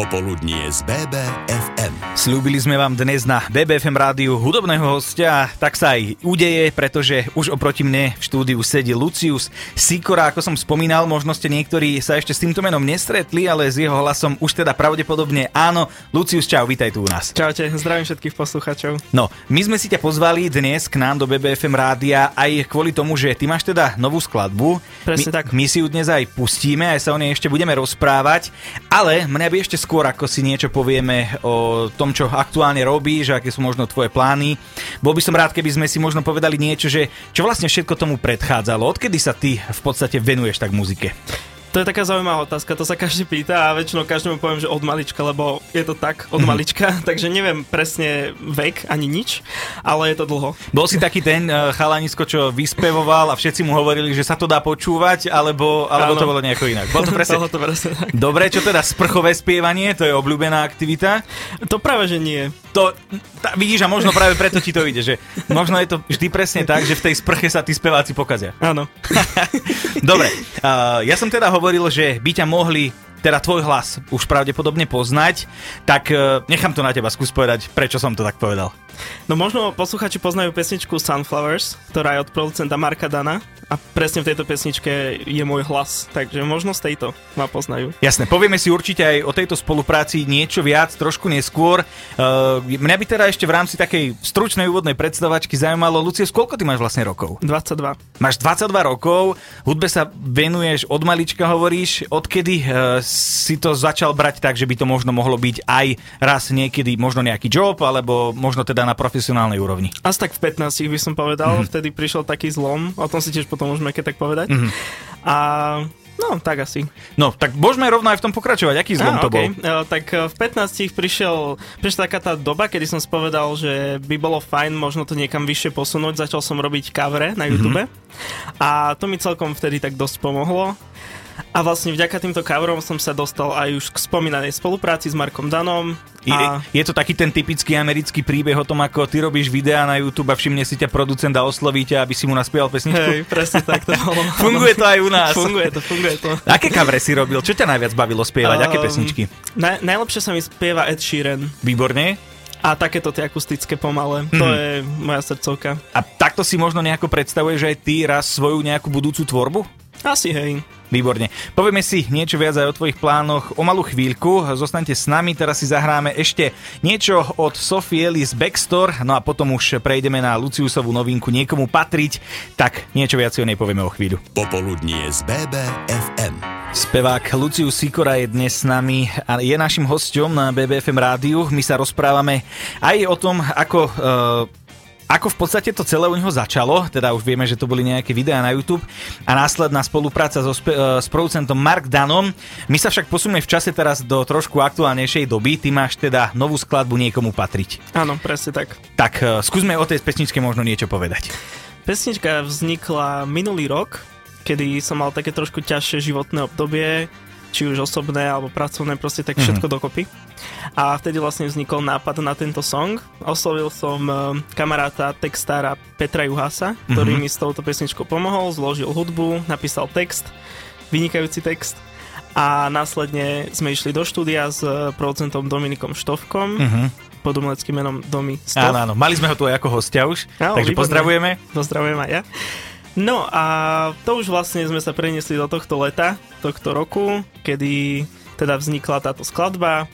Popoludnie z BBFM. Slúbili sme vám dnes na BBFM rádiu hudobného hostia, tak sa aj udeje, pretože už oproti mne v štúdiu sedí Lucius Sikora, ako som spomínal, možno ste niektorí sa ešte s týmto menom nestretli, ale s jeho hlasom už teda pravdepodobne áno. Lucius, čau, vítaj tu u nás. Čaute, zdravím všetkých poslucháčov. No, my sme si ťa pozvali dnes k nám do BBFM rádia aj kvôli tomu, že ty máš teda novú skladbu. Presne my, tak. My si ju dnes aj pustíme, aj sa o nej ešte budeme rozprávať, ale mňa by ešte skôr, ako si niečo povieme o tom, čo aktuálne robíš, aké sú možno tvoje plány. Bol by som rád, keby sme si možno povedali niečo, že čo vlastne všetko tomu predchádzalo. Odkedy sa ty v podstate venuješ tak muzike? To je taká zaujímavá otázka, to sa každý pýta a väčšinou každému poviem, že od malička, lebo je to tak, od malička, takže neviem presne vek ani nič, ale je to dlho. Bol si taký ten uh, chalanisko, čo vyspevoval a všetci mu hovorili, že sa to dá počúvať, alebo, alebo to bolo nejako inak. Bol to presne... Bolo to presne tak. Dobre, čo teda sprchové spievanie, to je obľúbená aktivita. To práve, že nie. To, tá, vidíš, a možno práve preto ti to ide, že možno je to vždy presne tak, že v tej sprche sa tí speváci pokazia. Áno. Dobre, uh, ja som teda hovoril, že by ťa mohli teda tvoj hlas už pravdepodobne poznať, tak uh, nechám to na teba skús povedať, prečo som to tak povedal. No možno posluchači poznajú pesničku Sunflowers, ktorá je od producenta Marka Dana a presne v tejto pesničke je môj hlas, takže možno z tejto ma poznajú. Jasné, povieme si určite aj o tejto spolupráci niečo viac, trošku neskôr. Uh, mňa by teda ešte v rámci takej stručnej úvodnej predstavačky zaujímalo, Lucie, koľko ty máš vlastne rokov? 22. Máš 22 rokov, hudbe sa venuješ od malička, hovoríš. Odkedy uh, si to začal brať tak, že by to možno mohlo byť aj raz niekedy možno nejaký job, alebo možno teda na profesionálnej úrovni? Asi tak v 15 by som povedal, mm-hmm. vtedy prišiel taký zlom, o tom si tiež potom môžeme keď tak povedať. Mm-hmm. A no, tak asi. No, tak môžeme rovno aj v tom pokračovať. Aký zlom Á, to bol? okej. E, Tak e, v 15 prišiel, prišla taká tá doba, kedy som spovedal, že by bolo fajn možno to niekam vyššie posunúť. Začal som robiť kavere na YouTube mm-hmm. a to mi celkom vtedy tak dosť pomohlo. A vlastne vďaka týmto coverom som sa dostal aj už k spomínanej spolupráci s Markom Danom. A... Je, je to taký ten typický americký príbeh o tom, ako ty robíš videá na YouTube a všimne si ťa producent a osloví ťa, aby si mu naspieval pesničku? Hej, presne tak to bolo. Funguje to aj u nás. Funguje to, funguje to. Aké kavre si robil? Čo ťa najviac bavilo spievať? Aké Um, pesničky? Naj, najlepšie sa mi spieva Ed Sheeran. Výborne. A takéto tie akustické pomalé. To Mhm. je moja srdcovka. A takto si možno nejako predstavuješ, že aj ty raz svoju nejakú budúcu tvorbu? Asi hej. Výborne. Povieme si niečo viac aj o tvojich plánoch o malú chvíľku. Zostaňte s nami, teraz si zahráme ešte niečo od Sophie Ellis Backstore, no a potom už prejdeme na Luciusovú novinku Niekomu patriť, tak niečo viac si o nej povieme o chvíľu. Popoludnie z BBFM. Spevák Lucius Sikora je dnes s nami a je našim hosťom na BBFM rádiu. My sa rozprávame aj o tom, ako uh, ako v podstate to celé u neho začalo, teda už vieme, že to boli nejaké videá na YouTube a následná spolupráca so spe- e, s producentom Mark Danom. My sa však posunieme v čase teraz do trošku aktuálnejšej doby. Ty máš teda novú skladbu Niekomu patriť. Áno, presne tak. Tak e, skúsme o tej pesničke možno niečo povedať. Pesnička vznikla minulý rok, kedy som mal také trošku ťažšie životné obdobie, či už osobné alebo pracovné, proste tak všetko mm-hmm. dokopy. A vtedy vlastne vznikol nápad na tento song. Oslovil som eh, kamaráta, textára Petra Juhasa, ktorý mm-hmm. mi s touto pesničkou pomohol, zložil hudbu, napísal text, vynikajúci text. A následne sme išli do štúdia s eh, producentom Dominikom Štovkom, mm-hmm. pod umeleckým menom Domi Stov. Áno, áno, mali sme ho tu aj ako hostia už, Áno, takže výborné. pozdravujeme. Pozdravujem aj ja. No a to už vlastne sme sa preniesli do tohto leta, tohto roku, kedy teda vznikla táto skladba.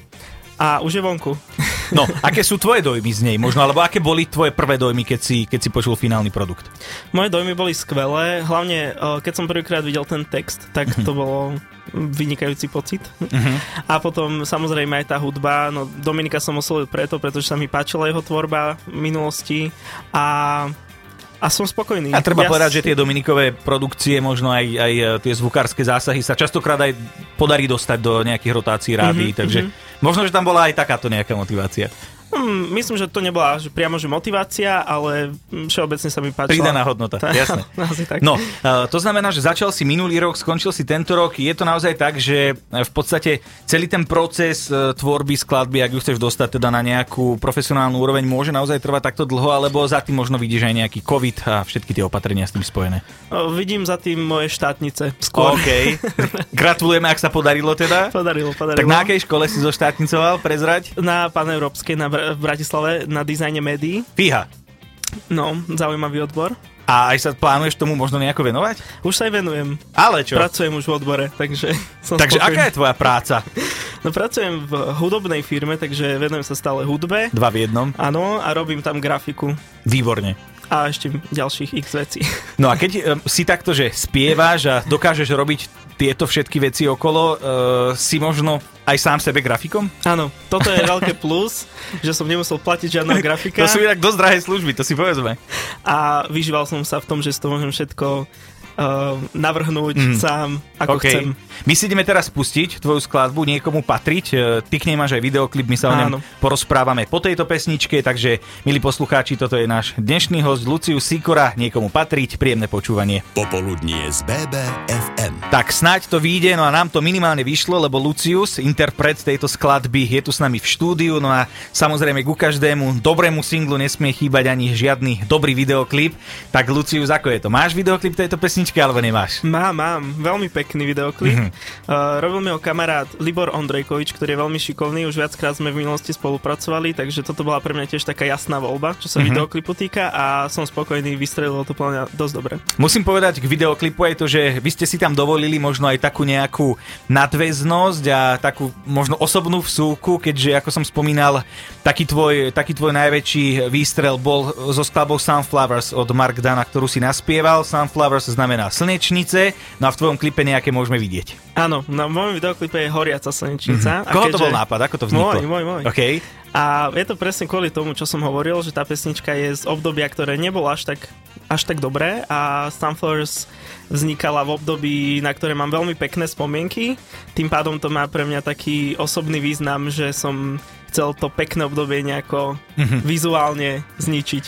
A už je vonku. No, aké sú tvoje dojmy z nej možno, alebo aké boli tvoje prvé dojmy, keď si, keď si počul finálny produkt? Moje dojmy boli skvelé, hlavne eh, keď som prvýkrát videl ten text, tak to bolo vynikajúci pocit. A potom samozrejme aj tá hudba, no Dominika som oslovil preto, pretože sa mi páčila jeho tvorba v minulosti. A a som spokojný. A treba Ja povedať, si- že tie Dominikové produkcie, možno aj, aj e, tie zvukárske zásahy sa častokrát aj podarí dostať do nejakých rotácií rádií, mm-hmm, takže možno, že tam bola aj takáto nejaká motivácia. Hmm, myslím, že to nebola že priamo že motivácia, ale všeobecne sa mi páčila. Pridaná hodnota, Tá- jasné. Tak. No, to znamená, že začal si minulý rok, skončil si tento rok. Je to naozaj tak, že eh, v podstate celý ten proces eh, tvorby skladby, ak ju chceš dostať teda na nejakú profesionálnu úroveň, môže naozaj trvať takto dlho, alebo za tým možno vidíš aj nejaký COVID a všetky tie opatrenia s tým spojené. Vidím za tým moje štátnice skôr. OK. Gratulujeme, ak sa podarilo teda. Podarilo, podarilo. Tak na akej škole si zoštátnicoval, prezrať? Na paneurópskej na Br- v Bratislave na dizajne médií. Fíha. No, zaujímavý odbor. A aj sa plánuješ tomu možno nejako venovať? Už sa aj venujem. Ale čo? Pracujem už v odbore, takže som Takže spokojný. aká je tvoja práca? No pracujem v hudobnej firme, takže venujem sa stále hudbe. Dva v jednom. Áno, a robím tam grafiku. Výborne. A ešte ďalších x vecí. No a keď um, si takto, že spievaš a dokážeš robiť tieto všetky veci okolo, uh, si možno aj sám sebe grafikom? Áno, toto je veľké plus, že som nemusel platiť žiadneho grafika To sú inak dosť drahé služby, to si povedzme. a vyžíval som sa v tom, že si to môžem všetko uh, navrhnúť mm. sám, ako OK. chcem. My si ideme teraz pustiť tvoju skladbu, niekomu patriť. E, Ty k nej máš aj videoklip, my sa o ňom porozprávame po tejto pesničke, takže milí poslucháči, toto je náš dnešný host Lucius Sikora, niekomu patriť, príjemné počúvanie. Popoludnie z BBFM. Tak snáď to vyjde, no a nám to minimálne vyšlo, lebo Lucius, interpret tejto skladby, je tu s nami v štúdiu, no a samozrejme ku každému dobrému singlu nesmie chýbať ani žiadny dobrý videoklip. Tak Lucius, ako je to? Máš videoklip tejto pesničky alebo nemáš? Mám, mám, veľmi pekný videoklip. Mhm. Mm-hmm. Uh, robil mi ho kamarát Libor Ondrejkovič, ktorý je veľmi šikovný, už viackrát sme v minulosti spolupracovali, takže toto bola pre mňa tiež taká jasná voľba, čo sa Mhm. mm-hmm. videoklipu týka a som spokojný, vystrelilo to mňa dosť dobre. Musím povedať k videoklipu aj to, že vy ste si tam dovolili možno aj takú nejakú nadväznosť a takú možno osobnú vsúku, keďže ako som spomínal, taký tvoj, taký tvoj najväčší výstrel bol zo skladbou Sunflowers od Mark Dana, ktorú si naspieval. Sunflowers znamená slnečnice, no a v tvojom klipe nejaké môžeme vidieť. Áno, na mojom videoklipe je horiaca slnečnica. Mm-hmm. Koho to bol nápad? Ako to vzniklo? Môj, môj, môj. OK. A je to presne kvôli tomu, čo som hovoril, že tá pesnička je z obdobia, ktoré nebolo až tak, až tak dobré a Sunflowers vznikala v období, na ktoré mám veľmi pekné spomienky. Tým pádom to má pre mňa taký osobný význam, že som chcel to pekné obdobie nejako Mhm. vizuálne zničiť.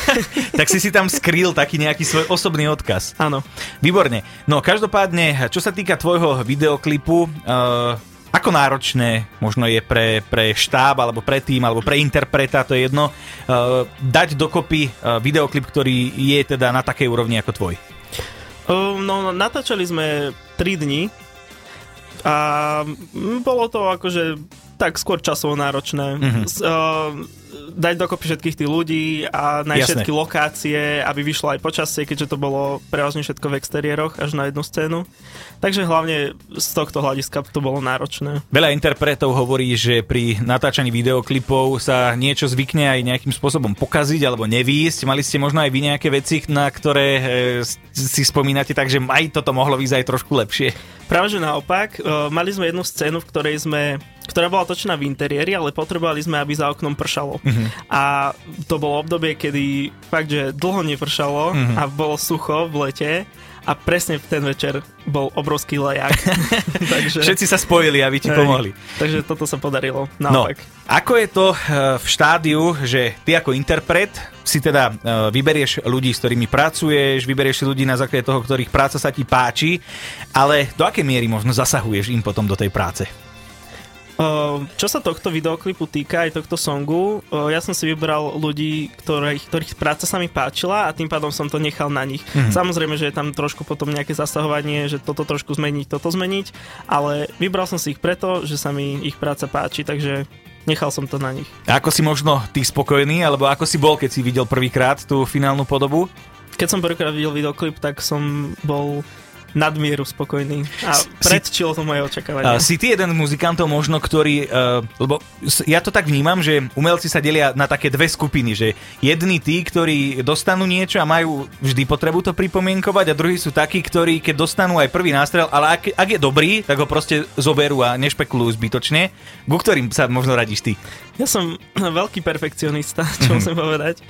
tak si si tam skrýl taký nejaký svoj osobný odkaz. Áno. Výborne. No každopádne, čo sa týka tvojho videoklipu, uh, ako náročné možno je pre, pre štáb, alebo pre tým, alebo pre interpreta, to je jedno, uh, dať dokopy uh, videoklip, ktorý je teda na takej úrovni ako tvoj. Um, no, natáčali sme 3 dni a bolo to akože tak skôr časovo náročné. Mhm. Mm-hmm. S, uh, dať dokopy všetkých tých ľudí a nájsť Jasné. všetky lokácie, aby vyšlo aj počasie, keďže to bolo prevažne všetko v exteriéroch až na jednu scénu. Takže hlavne z tohto hľadiska to bolo náročné. Veľa interpretov hovorí, že pri natáčaní videoklipov sa niečo zvykne aj nejakým spôsobom pokaziť alebo nevýjsť. Mali ste možno aj vy nejaké veci, na ktoré e, si spomínate, takže aj toto mohlo vyzať trošku lepšie. Práve že naopak, uh, mali sme jednu scénu, v ktorej sme ktorá bola točená v interiéri, ale potrebovali sme, aby za oknom pršalo. Mhm. Mm-hmm. A to bolo obdobie, kedy fakt, že dlho nepršalo Mhm. mm-hmm. a bolo sucho v lete a presne v ten večer bol obrovský lejak. Takže... Všetci sa spojili, aby ti pomohli. Takže toto sa podarilo. No, Naopak. ako je to eh, v štádiu, že ty ako interpret si teda eh, vyberieš ľudí, s ktorými pracuješ, vyberieš si ľudí na základe toho, ktorých práca sa ti páči, ale do akej miery možno zasahuješ im potom do tej práce? Uh, čo sa tohto videoklipu týka, aj tohto songu, uh, ja som si vybral ľudí, ktorých, ktorých práca sa mi páčila a tým pádom som to nechal na nich. Mhm. Mm-hmm. Samozrejme, že je tam trošku potom nejaké zasahovanie, že toto trošku zmeniť, toto zmeniť, ale vybral som si ich preto, že sa mi ich práca páči, takže nechal som to na nich. A ako si možno ty spokojný, alebo ako si bol, keď si videl prvýkrát tú finálnu podobu? Keď som prvýkrát videl videoklip, tak som bol nadmieru spokojný a predčilo to moje očakávania. Uh, si ty jeden z muzikantov možno, ktorý, uh, lebo ja to tak vnímam, že umelci sa delia na také dve skupiny, že jedni tí, ktorí dostanú niečo a majú vždy potrebu to pripomienkovať a druhí sú takí, ktorí keď dostanú aj prvý nástrel, ale ak, ak je dobrý, tak ho proste zoberú a nešpekulujú zbytočne. Ku ktorým sa možno radíš ty? Ja som veľký perfekcionista, čo musím povedať.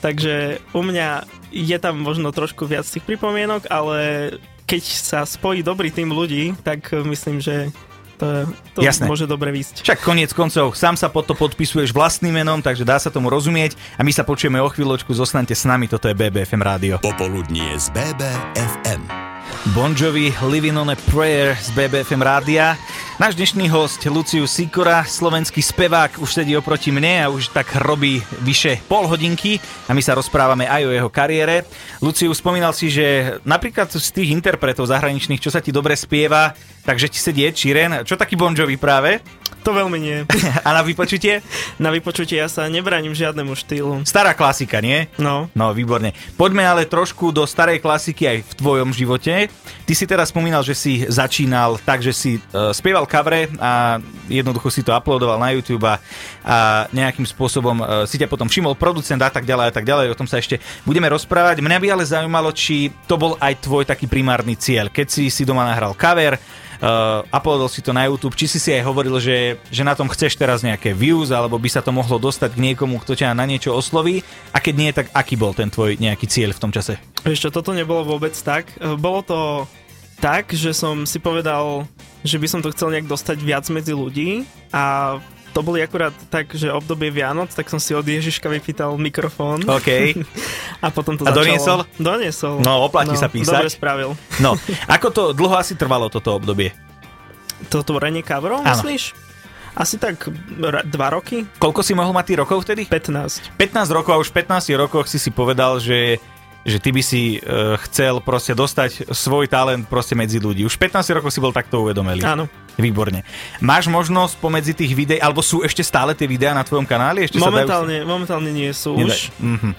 Takže u mňa je tam možno trošku viac tých pripomienok, ale keď sa spojí dobrý tým ľudí, tak myslím, že To, je, to Jasné. môže dobre výsť. Však koniec koncov, sám sa pod to podpisuješ vlastným menom, takže dá sa tomu rozumieť a my sa počujeme o chvíľočku, zostaňte s nami, toto je BBFM rádio. Popoludnie z BBFM. Bon Jovi Living on a Prayer z BBFM rádia. Náš dnešný host Lucius Sikora, slovenský spevák, už sedí oproti mne a už tak robí vyše pol hodinky a my sa rozprávame aj o jeho kariére. Lucius, spomínal si, že napríklad z tých interpretov zahraničných, čo sa ti dobre spieva, takže ti sedie Čiren. Čo taký Bon Jovi práve? To veľmi nie. A na vypočutie? Na vypočutie ja sa nebraním žiadnemu štýlu. Stará klasika, nie? No. No, výborne. Poďme ale trošku do starej klasiky aj v tvojom živote. Ty si teraz spomínal, že si začínal tak, že si uh, spieval kavre a jednoducho si to uploadoval na YouTube a, a nejakým spôsobom uh, si ťa potom všimol producent a tak ďalej a tak ďalej. O tom sa ešte budeme rozprávať. Mňa by ale zaujímalo, či to bol aj tvoj taký primárny cieľ. Keď si si doma nahral kaver, uh, uploadol si to na YouTube, či si si aj hovoril, že, že na tom chceš teraz nejaké views, alebo by sa to mohlo dostať k niekomu, kto ťa na niečo osloví a keď nie, tak aký bol ten tvoj nejaký cieľ v tom čase? Čo, toto nebolo vôbec tak. E, Bolo to tak, že som si povedal, že by som to chcel nejak dostať viac medzi ľudí a to boli akurát tak, že obdobie Vianoc, tak som si od Ježiška vypýtal mikrofón. OK. A potom to A začalo. doniesol? Doniesol. No, oplatí sa písať. Dobre spravil. No, ako to dlho asi trvalo toto obdobie? To tvorenie coverov, myslíš? Asi tak ra- dva roky? Koľko si mohol mať ty rokov vtedy? 15. 15 rokov a už v 15 rokoch si si povedal, že že ty by si uh, chcel proste dostať svoj talent proste medzi ľudí. Už v 15 rokov si bol takto uvedomelý. Áno. Výborne. Máš možnosť pomedzi tých videí, alebo sú ešte stále tie videá na tvojom kanáli? Ešte Momentálne, momentálne nie sú sa dajú... už. Mhm.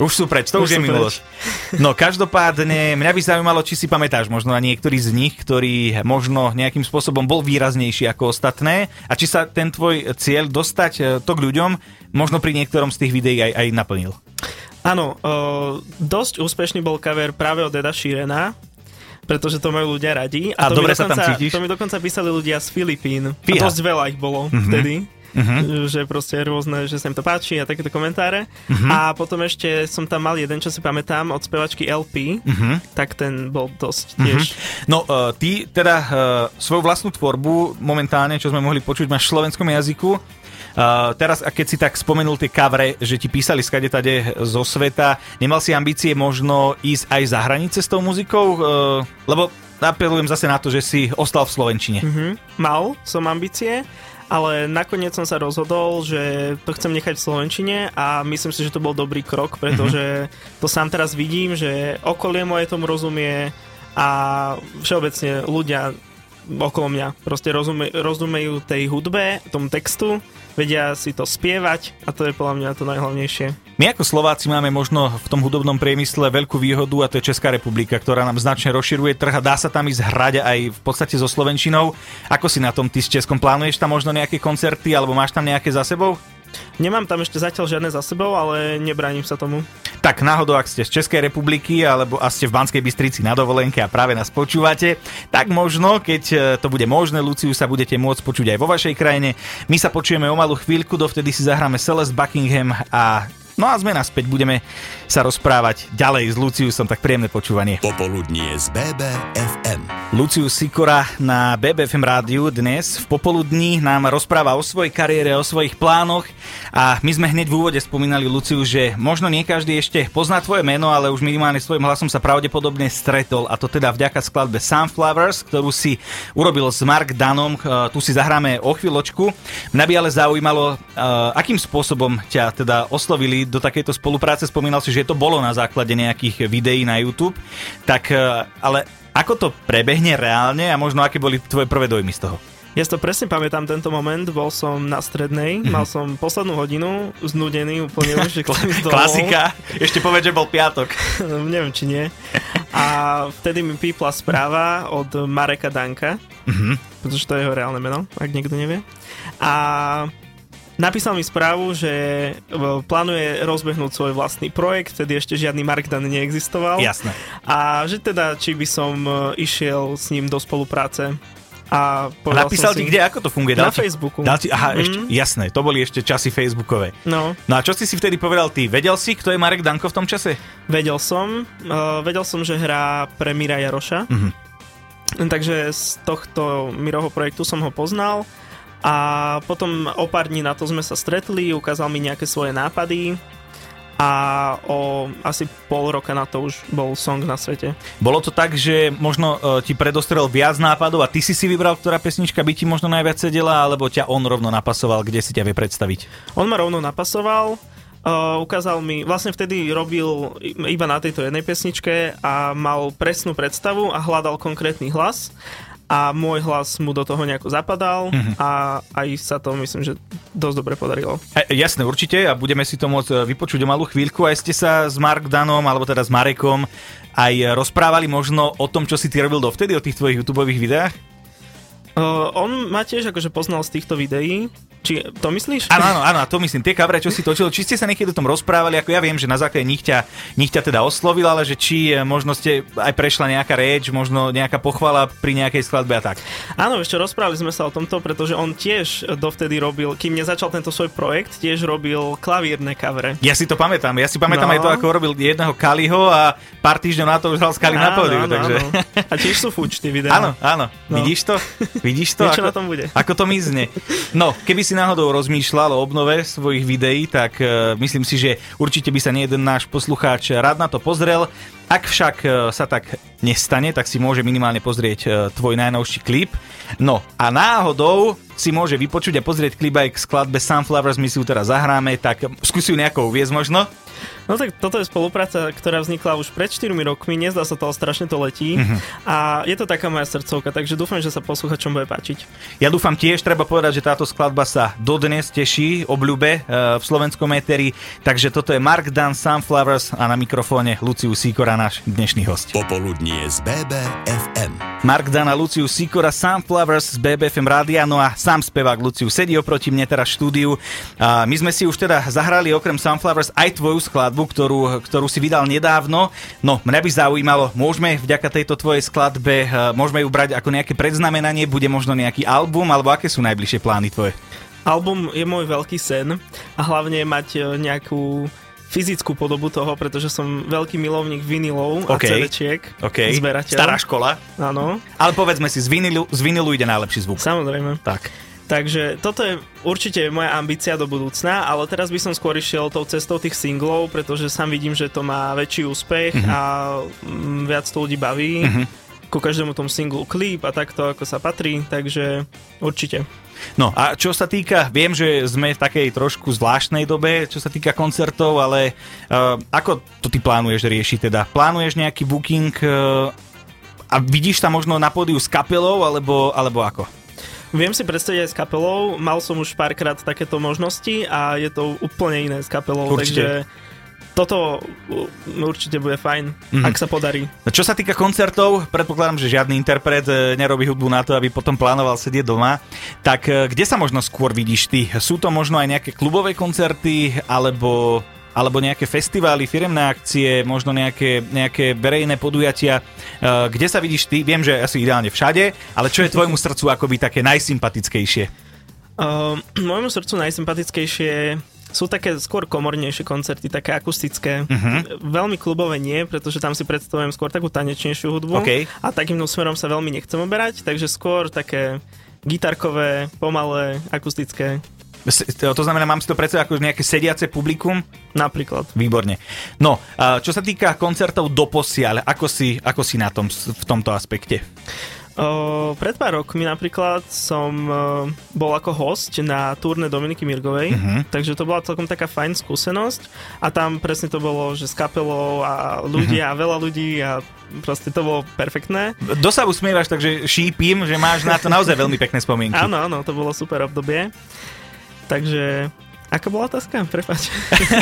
Už sú preč, to už, Už je minulosť. No každopádne, mňa by zaujímalo, či si pamätáš možno na niektorý z nich, ktorý možno nejakým spôsobom bol výraznejší ako ostatné a či sa ten tvoj cieľ dostať eh, to k ľuďom možno pri niektorom z tých videí aj, aj naplnil. Áno, uh, dosť úspešný bol cover práve od Eda Sheerana, pretože to majú ľudia radi. A to mi dobre sa tam dokonca- cítiš? To mi dokonca písali ľudia z Filipín. A Fíha. dosť veľa ich bolo Mhm. vtedy. Mhm. že proste rôzne, že sa im to páči a takéto komentáre. Mhm. A potom ešte som tam mal jeden, čo si pamätám, od spevačky LP, Mhm. tak ten bol dosť tiež. No, uh, ty teda uh, svoju vlastnú tvorbu momentálne, čo sme mohli počuť, máš v slovenskom jazyku. Uh, teraz, keď si tak spomenul tie kavre, že ti písali skade tade zo sveta, nemal si ambície možno ísť aj za hranice s tou muzikou? Uh, lebo apelujem zase na to, že si ostal v Slovenčine. Mhm. Mal som ambície, ale nakoniec som sa rozhodol, že to chcem nechať v Slovenčine a myslím si, že to bol dobrý krok, pretože to sám teraz vidím, že okolie moje tomu rozumie a všeobecne ľudia okolo mňa proste rozume, rozumejú tej hudbe, tomu textu, vedia si to spievať a to je podľa mňa to najhlavnejšie. My ako Slováci máme možno v tom hudobnom priemysle veľkú výhodu a to je Česká republika, ktorá nám značne rozširuje trh a dá sa tam ísť hrať aj v podstate so Slovenčinou. Ako si na tom ty s Českom? Plánuješ tam možno nejaké koncerty alebo máš tam nejaké za sebou? Nemám tam ešte zatiaľ žiadne za sebou, ale nebránim sa tomu. Tak náhodou, ak ste z Českej republiky alebo a ste v Banskej Bystrici na dovolenke a práve nás počúvate, tak možno, keď e, to bude možné, Luciu sa budete môcť počuť aj vo vašej krajine. My sa počujeme o malú chvíľku, dovtedy si zahráme Celeste Buckingham a No a sme naspäť, budeme sa rozprávať ďalej s Luciusom, tak príjemné počúvanie. Popoludnie z BBFM. Lucius Sikora na BBFM rádiu dnes v popoludní nám rozpráva o svojej kariére, o svojich plánoch a my sme hneď v úvode spomínali Luciu, že možno nie každý ešte pozná tvoje meno, ale už minimálne svojim hlasom sa pravdepodobne stretol a to teda vďaka skladbe Sunflowers, ktorú si urobil s Mark Danom, Eh, tu si zahráme o chvíľočku. Mňa by ale zaujímalo, eh, akým spôsobom ťa teda oslovili do takejto spolupráce, spomínal si, že to bolo na základe nejakých videí na YouTube, tak eh, ale ako to prebehne reálne a možno aké boli tvoje prvé dojmy z toho? Ja si to presne pamätám tento moment, bol som na strednej, Mhm. mm-hmm. mal som poslednú hodinu, znudený úplne už, že chcem. Klasika, ešte povedz, že bol piatok. Neviem, či nie. A vtedy mi pípla správa od Mareka Danka, Mhm. pretože to je jeho reálne meno, ak niekto nevie. A napísal mi správu, že e, plánuje rozbehnúť svoj vlastný projekt, vtedy ešte žiadny Mark Dan neexistoval. Jasné. A že teda, či by som e, išiel s ním do spolupráce. A A napísal ti kde, ako to funguje? Na ti- Facebooku. Dal ti, aha, Mhm. ešte, jasné, to boli ešte časy Facebookové. No, No a čo si si vtedy povedal ty? Vedel si, kto je Marek Danko v tom čase? vedel som. Uh, vedel som, že hrá pre Mira Jaroša. Mhm. Takže z tohto Miroho projektu som ho poznal a potom o pár dní na to sme sa stretli, ukázal mi nejaké svoje nápady a o asi pol roka na to už bol song na svete. Bolo to tak, že možno uh, ti predostrel viac nápadov a ty si si vybral, ktorá pesnička by ti možno najviac sedela, alebo ťa on rovno napasoval, kde si ťa vie predstaviť? On ma rovno napasoval, Uh, ukázal mi, vlastne vtedy robil iba na tejto jednej pesničke a mal presnú predstavu a hľadal konkrétny hlas a môj hlas mu do toho nejako zapadal uh-huh. a aj sa to myslím, že dosť dobre podarilo. E, jasné, určite a budeme si to môcť e, vypočuť o malú chvíľku. Aj ste sa s Mark Danom, alebo teda s Marekom aj rozprávali možno o tom, čo si ty robil dovtedy, o tých tvojich YouTube videách? Uh, on ma tiež akože poznal z týchto videí, či to myslíš? Áno, áno, áno, to myslím. Tie kavre, čo si točil, či ste sa niekedy o tom rozprávali, ako ja viem, že na základe nich ťa, nich ťa teda oslovil, ale že či eh, možno ste aj prešla nejaká reč, možno nejaká pochvala pri nejakej skladbe a tak. Áno, ešte rozprávali sme sa o tomto, pretože on tiež dovtedy robil, kým nezačal tento svoj projekt, tiež robil klavírne kavre. Ja si to pamätám, ja si pamätám no. aj to, ako robil jedného Kaliho a pár týždňov na to už hral Skali na pódiu, takže... Áno. A tiež sú fučty videá. Áno, áno. No. Vidíš to? Vidíš to? Niečo ako, na tom bude. Ako to mizne. No, keby si náhodou rozmýšľal o obnove svojich videí, tak uh, myslím si, že určite by sa nie jeden náš poslucháč rád na to pozrel. Ak však uh, sa tak nestane, tak si môže minimálne pozrieť uh, tvoj najnovší klip. No a náhodou si môže vypočuť a pozrieť klip aj k skladbe Sunflowers, my si ju teraz zahráme, tak skúsi ju nejako uviezť možno. No tak toto je spolupráca, ktorá vznikla už pred 4 rokmi, nezdá sa to, ale strašne to letí mm-hmm. a je to taká moja srdcovka, takže dúfam, že sa posluchačom bude páčiť. Ja dúfam tiež, treba povedať, že táto skladba sa dodnes teší obľúbe uh, v slovenskom éteri, takže toto je Mark Dan Sunflowers a na mikrofóne Luciu Sikora, náš dnešný host. Popoludnie z BBFM. Mark Dan a Luciu Sikora Sunflowers z BBFM rádia, no a sám spevák Luciu sedí oproti mne teraz štúdiu. Uh, my sme si už teda zahrali okrem Sunflowers aj tvoju skladbu ktorú, ktorú si vydal nedávno. No, mňa by zaujímalo, môžeme vďaka tejto tvojej skladbe, eh, môžeme ju brať ako nejaké predznamenanie, bude možno nejaký album, alebo aké sú najbližšie plány tvoje? Album je môj veľký sen a hlavne mať eh, nejakú fyzickú podobu toho, pretože som veľký milovník vinilov okay. a CD-čiek. Okay. Zberateľ. Stará škola. Áno. Ale povedzme si, z vinilu, z vinilu ide najlepší zvuk. Samozrejme. Tak. Takže toto je určite moja ambícia do budúcna, ale teraz by som skôr išiel tou cestou tých singlov, pretože sám vidím, že to má väčší úspech mm-hmm. a mm, viac to ľudí baví. Mm-hmm. Ku každému tomu singlu klip a takto, ako sa patrí, takže určite. No a čo sa týka, viem, že sme v takej trošku zvláštnej dobe, čo sa týka koncertov, ale uh, ako to ty plánuješ riešiť teda? Plánuješ nejaký booking uh, a vidíš sa možno na pódiu s kapelou, alebo, alebo ako? Viem si predstaviť aj s kapelou, mal som už párkrát takéto možnosti a je to úplne iné s kapelou, určite. takže toto určite bude fajn, mm-hmm. ak sa podarí. Čo sa týka koncertov, predpokladám, že žiadny interpret e, nerobí hudbu na to, aby potom plánoval sedieť doma. Tak e, kde sa možno skôr vidíš ty? Sú to možno aj nejaké klubové koncerty, alebo alebo nejaké festivály, firemné akcie, možno nejaké, nejaké verejné podujatia. Uh, kde sa vidíš ty? Viem, že asi ideálne všade, ale čo je tvojmu srdcu akoby také najsympatickejšie? Uh, môjmu srdcu najsympatickejšie sú také skôr komornejšie koncerty, také akustické. Uh-huh. Veľmi klubové nie, pretože tam si predstavujem skôr takú tanečnejšiu hudbu. Okay. A takýmto smerom sa veľmi nechcem oberať, takže skôr také gitarkové, pomalé, akustické. To znamená, mám si to predsa ako nejaké sediace publikum? Napríklad. Výborne. No, čo sa týka koncertov do posiaľ, ako si, ako si na tom v tomto aspekte? Uh, pred pár rokmi napríklad som uh, bol ako host na turne Dominiky Mirgovej, uh-huh. takže to bola celkom taká fajn skúsenosť a tam presne to bolo, že s kapelou a ľudia uh-huh. a veľa ľudí a proste to bolo perfektné. Do sa usmievaš, takže šípim, že máš na to naozaj veľmi pekné spomienky. áno, áno, to bolo super obdobie. Takže Aká bola otázka? Prepač.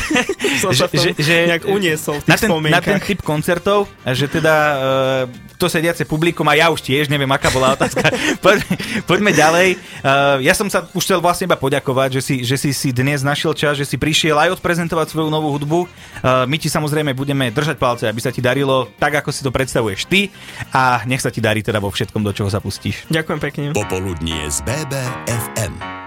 Som sa že, že, nejak uniesol v tých na ten, na ten typ koncertov, že teda uh, to sediace publikum a ja už tiež neviem, aká bola otázka. poďme, poďme ďalej. Uh, ja som sa už chcel vlastne iba poďakovať, že si, že si si dnes našiel čas, že si prišiel aj odprezentovať svoju novú hudbu. Uh, my ti samozrejme budeme držať palce, aby sa ti darilo tak, ako si to predstavuješ ty a nech sa ti darí teda vo všetkom, do čoho sa pustíš. Ďakujem pekne. Popoludnie z BBFM.